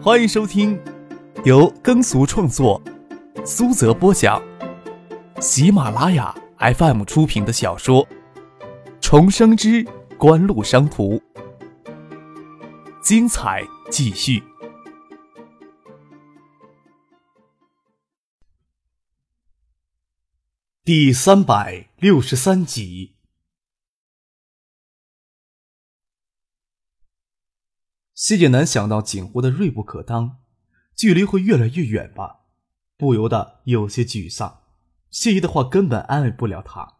欢迎收听由耕俗创作、苏泽播讲、喜马拉雅 FM 出品的小说《重生之官路商途》，精彩继续，第三百六十三集。谢剑南想到景湖的锐不可当，距离会越来越远吧，不由得有些沮丧。谢意的话根本安慰不了他。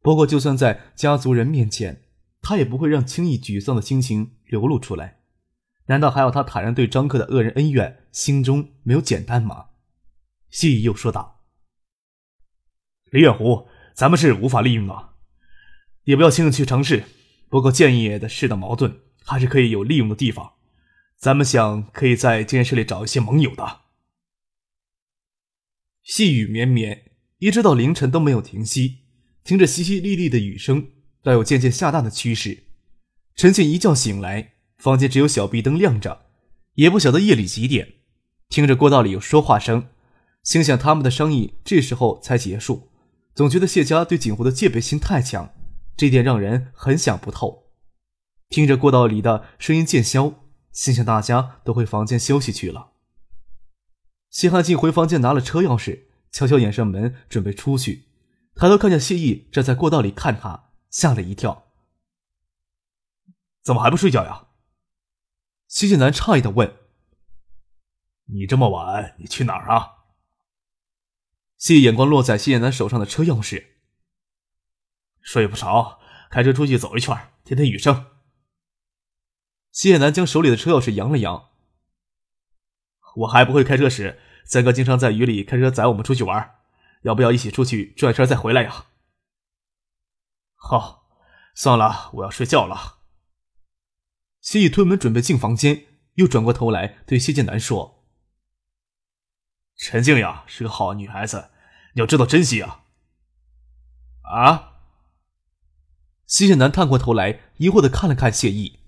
不过，就算在家族人面前，他也不会让轻易沮丧的心情流露出来。难道还要他坦然对张克的恶人恩怨心中没有简单吗？谢意又说道：“李远湖，咱们是无法利用啊，也不要轻易去尝试。不过，建业的事的矛盾。”还是可以有利用的地方，咱们想可以在监视里找一些盟友的。细雨绵绵，一直到凌晨都没有停息，听着淅淅沥沥的雨声，倒有渐渐下大的趋势。陈静一觉醒来，房间只有小壁灯亮着，也不晓得夜里几点。听着过道里有说话声，心想他们的生意这时候才结束，总觉得谢家对景湖的戒备心太强，这点让人很想不透。听着过道里的声音渐消，心想大家都回房间休息去了。谢汉进回房间拿了车钥匙，悄悄掩上门，准备出去。抬头看见谢意站在过道里看他，吓了一跳。怎么还不睡觉呀？谢剑南诧异的问。你这么晚，你去哪儿啊？谢眼光落在谢剑南手上的车钥匙。睡不着，开车出去走一圈，听听雨声。谢南将手里的车钥匙扬了扬。我还不会开车时，三哥经常在雨里开车载我们出去玩，要不要一起出去转圈再回来呀？好，算了，我要睡觉了。谢意推门准备进房间，又转过头来对谢剑南说：“陈静呀，是个好女孩子，你要知道珍惜啊。”啊！谢剑南探过头来，疑惑的看了看谢意。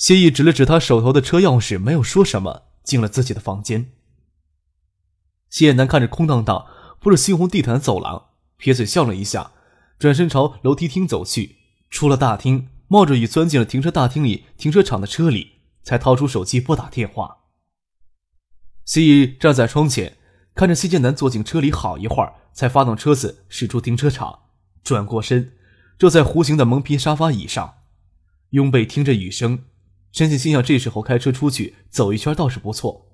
谢意指了指他手头的车钥匙，没有说什么，进了自己的房间。谢南看着空荡荡、铺着猩红地毯的走廊，撇嘴笑了一下，转身朝楼梯厅走去。出了大厅，冒着雨钻进了停车大厅里停车场的车里，才掏出手机拨打电话。谢意站在窗前，看着谢剑南坐进车里好一会儿，才发动车子驶出停车场，转过身，坐在弧形的蒙皮沙发椅上，拥背听着雨声。陈静心想，这时候开车出去走一圈倒是不错，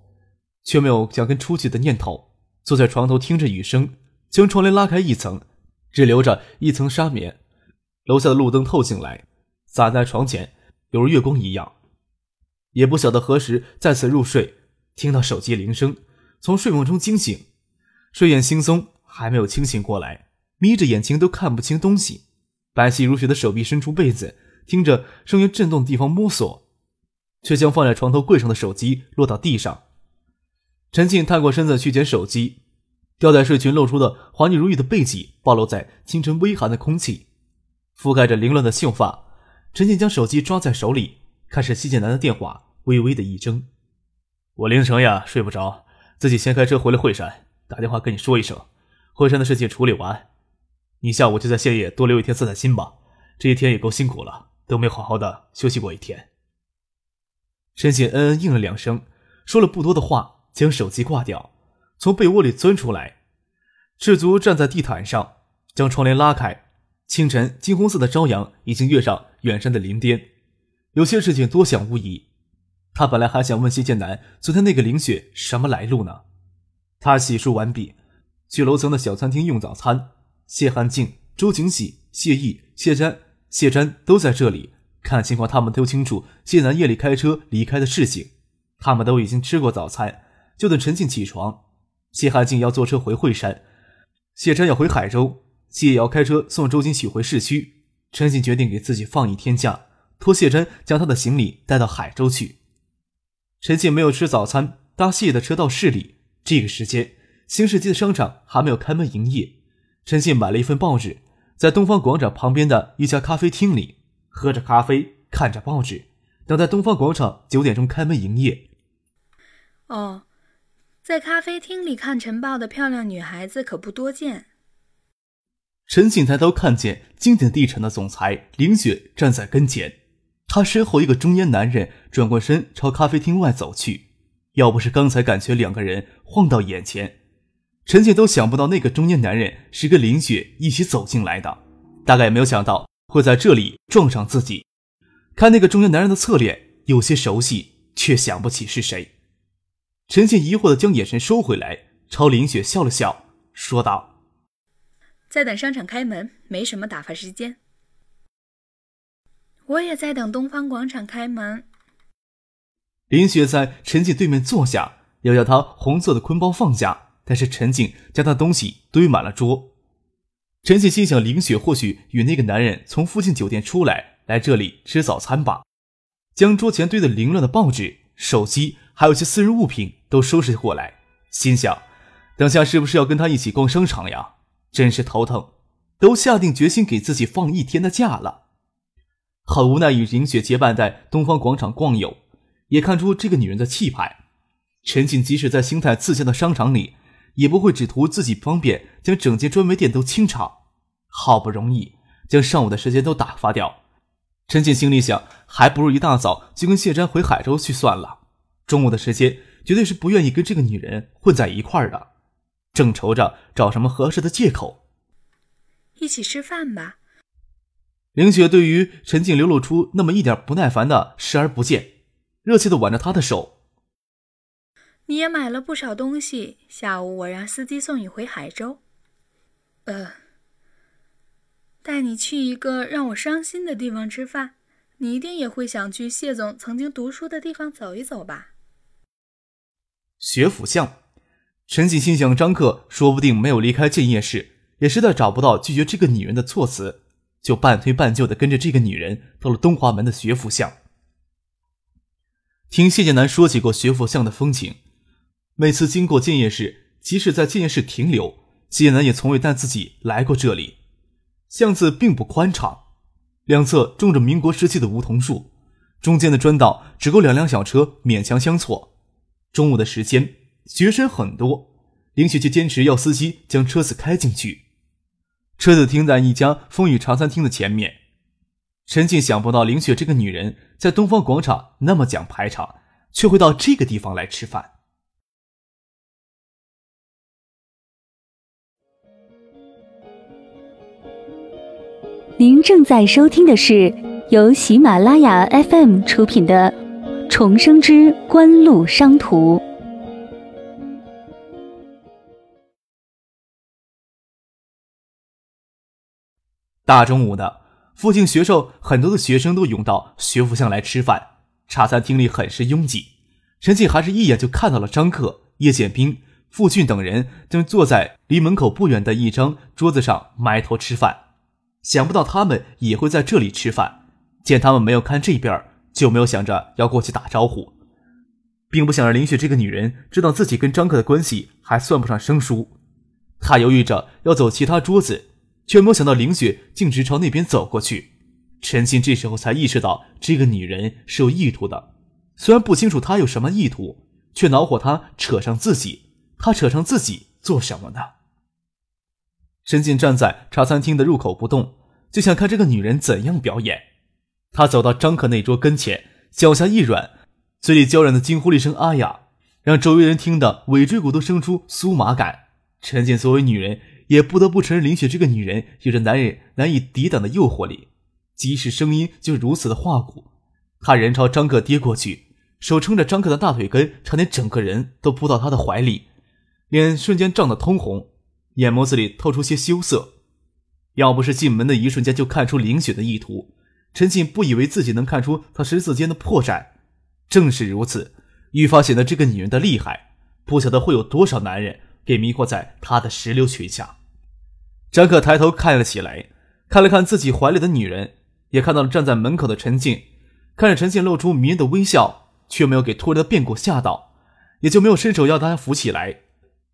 却没有想跟出去的念头。坐在床头听着雨声，将窗帘拉开一层，只留着一层纱棉。楼下的路灯透进来，洒在床前，犹如月光一样。也不晓得何时再次入睡，听到手机铃声，从睡梦中惊醒，睡眼惺忪，还没有清醒过来，眯着眼睛都看不清东西。白皙如雪的手臂伸出被子，听着声音震动的地方摸索。却将放在床头柜上的手机落到地上。陈静探过身子去捡手机，吊带睡裙露出的滑腻如玉的背脊暴露在清晨微寒的空气，覆盖着凌乱的秀发。陈静将手机抓在手里，看着西建南的电话，微微的一怔：“我凌晨呀睡不着，自己先开车回了惠山，打电话跟你说一声，惠山的事情处理完，你下午就在县野多留一天散散心吧。这一天也够辛苦了，都没好好的休息过一天。”陈静嗯嗯应了两声，说了不多的话，将手机挂掉，从被窝里钻出来，赤足站在地毯上，将窗帘拉开。清晨，金红色的朝阳已经跃上远山的林巅。有些事情多想无疑。他本来还想问谢剑南昨天那个林雪什么来路呢。他洗漱完毕，去楼层的小餐厅用早餐。谢寒静、周景喜、谢毅、谢瞻、谢瞻都在这里。看情况，他们都清楚谢楠夜里开车离开的事情。他们都已经吃过早餐，就等陈静起床。谢寒静要坐车回惠山，谢琛要回海州，谢也要开车送周金喜回市区。陈静决定给自己放一天假，托谢琛将他的行李带到海州去。陈静没有吃早餐，搭谢的车到市里。这个时间，新世纪的商场还没有开门营业。陈静买了一份报纸，在东方广场旁边的一家咖啡厅里。喝着咖啡，看着报纸，等待东方广场九点钟开门营业。哦，在咖啡厅里看晨报的漂亮女孩子可不多见。陈静抬头看见经典地产的总裁林雪站在跟前，他身后一个中年男人转过身朝咖啡厅外走去。要不是刚才感觉两个人晃到眼前，陈静都想不到那个中年男人是跟林雪一起走进来的。大概也没有想到会在这里撞上自己。看那个中年男人的侧脸有些熟悉，却想不起是谁。陈静疑惑的将眼神收回来，朝林雪笑了笑，说道。在等商场开门，没什么打发时间。我也在等东方广场开门。林雪在陈静对面坐下，要将她红色的坤包放下，但是陈静将她东西堆满了桌。陈静心想，林雪或许与那个男人从附近酒店出来，来这里吃早餐吧。将桌前堆的凌乱的报纸、手机，还有些私人物品都收拾过来，心想：等下是不是要跟他一起逛商场呀？真是头疼，都下定决心给自己放一天的假了。很无奈与林雪结伴在东方广场逛游，也看出这个女人的气派。陈静即使在心态自洽的商场里，也不会只图自己方便将整间专卖店都清场。好不容易将上午的时间都打发掉，陈静心里想，还不如一大早就跟谢詹回海州去算了。中午的时间绝对是不愿意跟这个女人混在一块儿的。正愁着找什么合适的借口，一起吃饭吧。凌雪对于陈静流露出那么一点不耐烦的视而不见，热切的挽着他的手。你也买了不少东西，下午我让司机送你回海州。呃，带你去一个让我伤心的地方吃饭，你一定也会想去谢总曾经读书的地方走一走吧？学府巷。陈景心想，张克说不定没有离开建业市，也实在找不到拒绝这个女人的措辞，就半推半就的跟着这个女人到了东华门的学府巷。听谢剑南说起过学府巷的风情，每次经过建业市，即使在建业市停留，谢南也从未带自己来过这里。巷子并不宽敞，两侧种着民国时期的梧桐树，中间的砖道只够两辆小车勉强相错。中午的时间。学生很多，林雪却坚持要司机将车子开进去。车子停在一家风雨茶餐厅的前面。陈静想不到林雪这个女人在东方广场那么讲排场，却会到这个地方来吃饭。您正在收听的是由喜马拉雅 FM 出品的《重生之官路商途》。大中午的，附近学校很多的学生都涌到学府巷来吃饭，茶餐厅里很是拥挤。陈静还是一眼就看到了张克、叶剑兵、傅俊等人正坐在离门口不远的一张桌子上埋头吃饭。想不到他们也会在这里吃饭，见他们没有看这边，就没有想着要过去打招呼，并不想让林雪这个女人知道自己跟张克的关系还算不上生疏。他犹豫着要走其他桌子。却没有想到，林雪径直朝那边走过去。陈鑫这时候才意识到，这个女人是有意图的。虽然不清楚她有什么意图，却恼火她扯上自己。她扯上自己做什么呢？陈进站在茶餐厅的入口不动，就想看这个女人怎样表演。他走到张可那桌跟前，脚下一软，嘴里娇软的惊呼了一声“阿雅”，让周围人听得尾椎骨都生出酥麻感。陈进作为女人。也不得不承认，林雪这个女人有着男人难以抵挡的诱惑力，即使声音就如此的化骨。她人朝张克跌过去，手撑着张克的大腿根，差点整个人都扑到他的怀里，脸瞬间涨得通红，眼眸子里透出些羞涩。要不是进门的一瞬间就看出林雪的意图，陈静不以为自己能看出她十字间的破绽。正是如此，愈发显得这个女人的厉害。不晓得会有多少男人。给迷惑在她的石榴裙下，张可抬头看了起来，看了看自己怀里的女人，也看到了站在门口的陈静，看着陈静露出迷人的微笑，却没有给突然的变故吓到，也就没有伸手要她扶起来，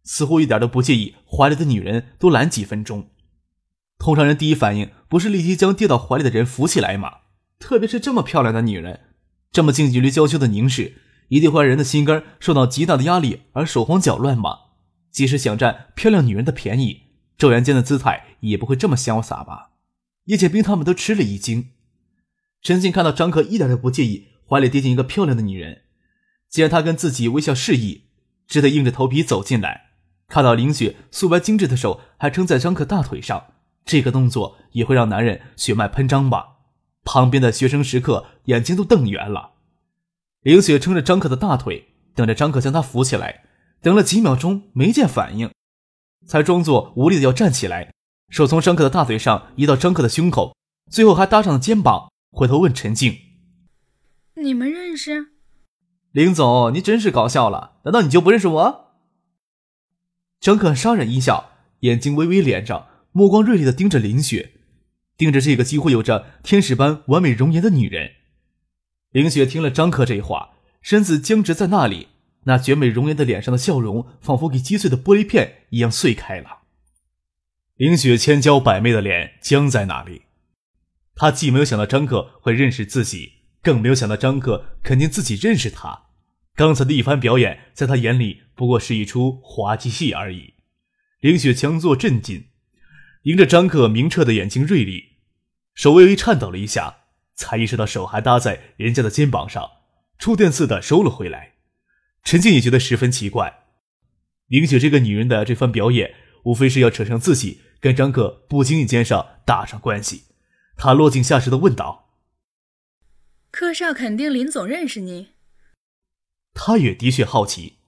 似乎一点都不介意怀里的女人多拦几分钟。通常人第一反应不是立即将跌到怀里的人扶起来吗？特别是这么漂亮的女人，这么近距离娇羞的凝视，一定会让人的心肝受到极大的压力而手慌脚乱吗？即使想占漂亮女人的便宜，骤然间的姿态也不会这么潇洒吧？叶剑兵他们都吃了一惊。陈静看到张克一点都不介意怀里跌进一个漂亮的女人，既然他跟自己微笑示意，只得硬着头皮走进来。看到林雪素白精致的手还撑在张克大腿上，这个动作也会让男人血脉喷张吧？旁边的学生食客眼睛都瞪圆了。林雪撑着张克的大腿，等着张克将她扶起来。等了几秒钟没见反应，才装作无力的要站起来，手从张克的大腿上移到张克的胸口，最后还搭上了肩膀，回头问陈静：“你们认识？”林总，你真是搞笑了，难道你就不认识我？张克杀人一笑，眼睛微微敛着，目光锐利的盯着林雪，盯着这个几乎有着天使般完美容颜的女人。林雪听了张克这话，身子僵直在那里。那绝美容颜的脸上的笑容，仿佛给击碎的玻璃片一样碎开了。林雪千娇百媚的脸僵在那里，她既没有想到张克会认识自己，更没有想到张克肯定自己认识她。刚才的一番表演，在她眼里不过是一出滑稽戏而已。林雪强作镇静，迎着张克明澈的眼睛锐利，手微微颤抖了一下，才意识到手还搭在人家的肩膀上，触电似的收了回来。陈静也觉得十分奇怪，林雪这个女人的这番表演，无非是要扯上自己跟张克不经意间上搭上关系。他落井下石的问道：“柯少肯定林总认识你。”他也的确好奇。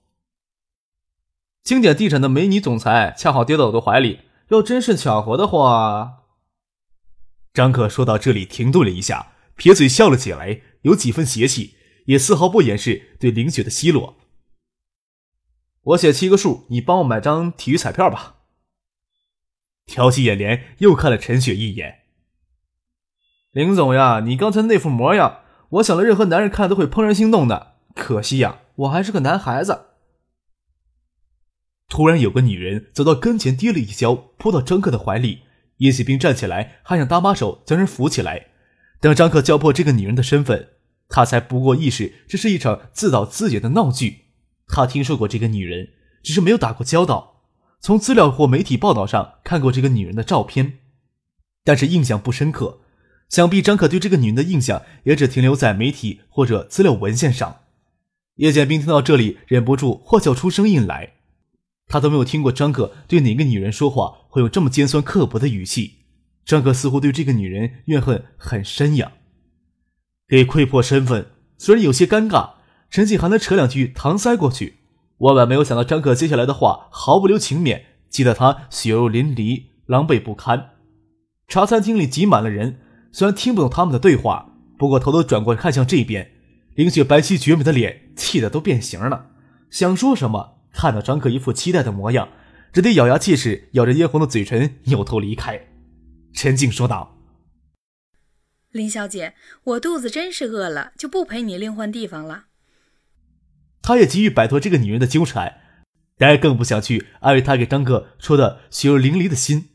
经典地产的美女总裁恰好跌到我的怀里，要真是巧合的话……张克说到这里停顿了一下，撇嘴笑了起来，有几分邪气，也丝毫不掩饰对林雪的奚落。我写七个数，你帮我买张体育彩票吧。挑起眼帘，又看了陈雪一眼。林总呀，你刚才那副模样，我想了，任何男人看都会怦然心动的。可惜呀，我还是个男孩子。突然，有个女人走到跟前，跌了一跤，扑到张克的怀里。叶启兵站起来，还想搭把手将人扶起来。等张克叫破这个女人的身份，他才不过意识这是一场自导自演的闹剧。他听说过这个女人，只是没有打过交道。从资料或媒体报道上看过这个女人的照片，但是印象不深刻。想必张可对这个女人的印象也只停留在媒体或者资料文献上。叶剑兵听到这里，忍不住或叫出声音来。他都没有听过张克对哪个女人说话会有这么尖酸刻薄的语气。张克似乎对这个女人怨恨很深呀。给窥破身份，虽然有些尴尬。陈静还能扯两句搪塞过去，万万没有想到张克接下来的话毫不留情面，激得他血肉淋漓，狼狈不堪。茶餐厅里挤满了人，虽然听不懂他们的对话，不过头都转过看向这边。林雪白皙绝美的脸气得都变形了，想说什么，看到张克一副期待的模样，只得咬牙切齿，咬着嫣红的嘴唇，扭头离开。陈静说道：“林小姐，我肚子真是饿了，就不陪你另换地方了。”他也急于摆脱这个女人的纠缠，然而更不想去安慰她给张克说的血肉淋漓的心。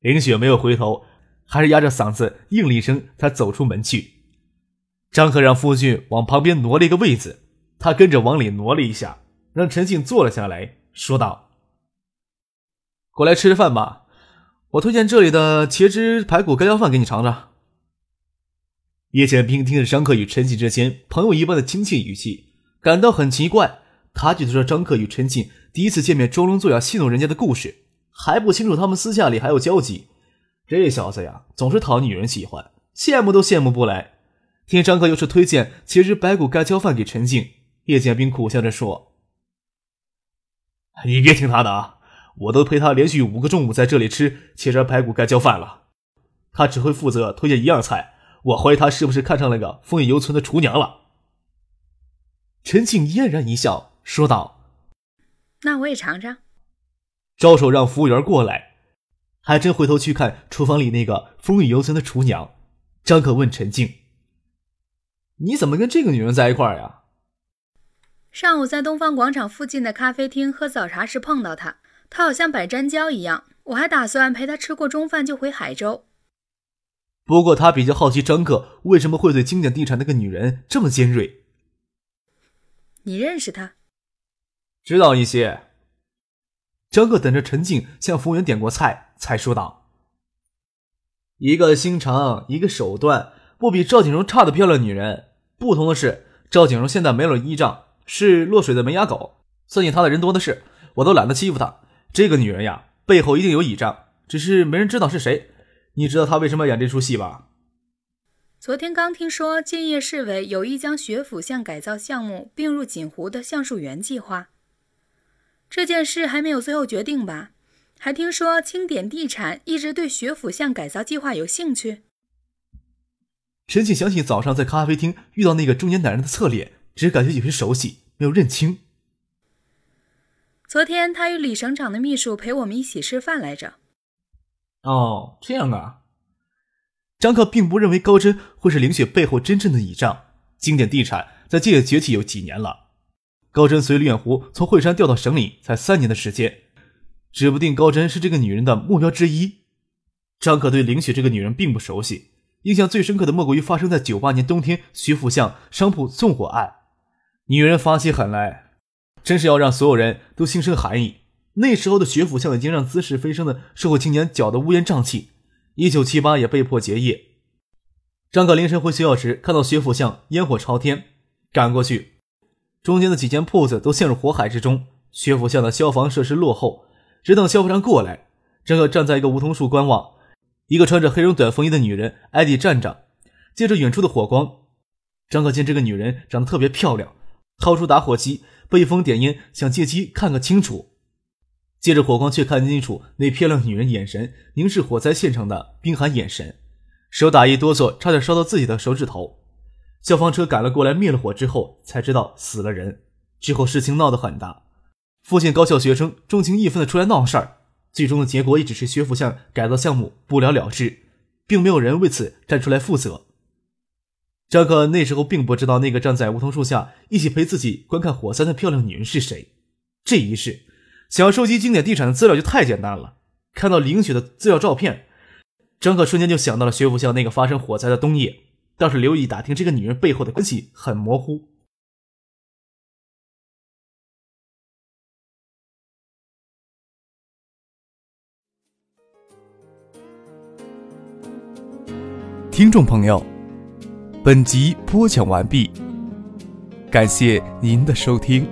林雪没有回头，还是压着嗓子应了一声，才走出门去。张克让夫君往旁边挪了一个位子，他跟着往里挪了一下，让陈静坐了下来，说道：“过来吃吃饭吧，我推荐这里的茄汁排骨盖浇饭给你尝尝。”叶剑兵听着张克与陈静之间朋友一般的亲切语气。感到很奇怪，他觉得说张克与陈静第一次见面装聋作哑戏弄人家的故事，还不清楚他们私下里还有交集。这小子呀，总是讨女人喜欢，羡慕都羡慕不来。听张克又是推荐茄汁排骨盖浇饭给陈静，叶剑兵苦笑着说：“你别听他的啊，我都陪他连续五个中午在这里吃茄汁排骨盖浇饭了。他只会负责推荐一样菜，我怀疑他是不是看上那个风雨犹存的厨娘了。”陈静嫣然一笑，说道：“那我也尝尝。”招手让服务员过来，还真回头去看厨房里那个风雨犹存的厨娘。张可问陈静：“你怎么跟这个女人在一块儿呀？”上午在东方广场附近的咖啡厅喝早茶时碰到他，他好像摆粘胶一样。我还打算陪他吃过中饭就回海州。不过他比较好奇张克为什么会对经典地产那个女人这么尖锐。你认识他？知道一些。张克等着陈静向服务员点过菜，才说道：“一个心肠，一个手段，不比赵景荣差的漂亮女人。不同的是，赵景荣现在没有依仗，是落水的门牙狗。算计他的人多的是，我都懒得欺负他。这个女人呀，背后一定有倚仗，只是没人知道是谁。你知道她为什么演这出戏吧？”昨天刚听说建业市委有意将学府巷改造项目并入锦湖的橡树园计划。这件事还没有最后决定吧？还听说清点地产一直对学府巷改造计划有兴趣。陈庆想起早上在咖啡厅遇到那个中年男人的侧脸，只感觉有些熟悉，没有认清。昨天他与李省长的秘书陪我们一起吃饭来着。哦，这样啊。张克并不认为高真会是凌雪背后真正的倚仗。经典地产在界崛起有几年了。高真随李远湖从惠山调到省里才三年的时间，指不定高真是这个女人的目标之一。张可对凌雪这个女人并不熟悉，印象最深刻的莫过于发生在九八年冬天徐福巷商铺纵火案。女人发起狠来，真是要让所有人都心生寒意。那时候的学府巷已经让滋事飞升的社会青年搅得乌烟瘴气，一九七八也被迫结业。张可凌晨回学校时，看到学府巷烟火朝天，赶过去。中间的几间铺子都陷入火海之中，学府巷的消防设施落后，只等消防站过来。张可站在一个梧桐树观望，一个穿着黑绒短风衣的女人挨地站着，借着远处的火光，张可见这个女人长得特别漂亮，掏出打火机，被风点烟，想借机看个清楚。借着火光却看清楚那漂亮女人眼神凝视火灾现场的冰寒眼神，手打一哆嗦，差点烧到自己的手指头。消防车赶了过来，灭了火之后，才知道死了人。之后事情闹得很大，附近高校学生众情义愤的出来闹事儿，最终的结果也只是学府巷改造项目不了了之，并没有人为此站出来负责。张可那时候并不知道那个站在梧桐树下一起陪自己观看火灾的漂亮女人是谁。这一世，想要收集经典地产的资料就太简单了。看到林雪的资料照片，张可瞬间就想到了学府巷那个发生火灾的冬夜。倒是留意打听这个女人背后的关系很模糊。听众朋友，本集播讲完毕，感谢您的收听。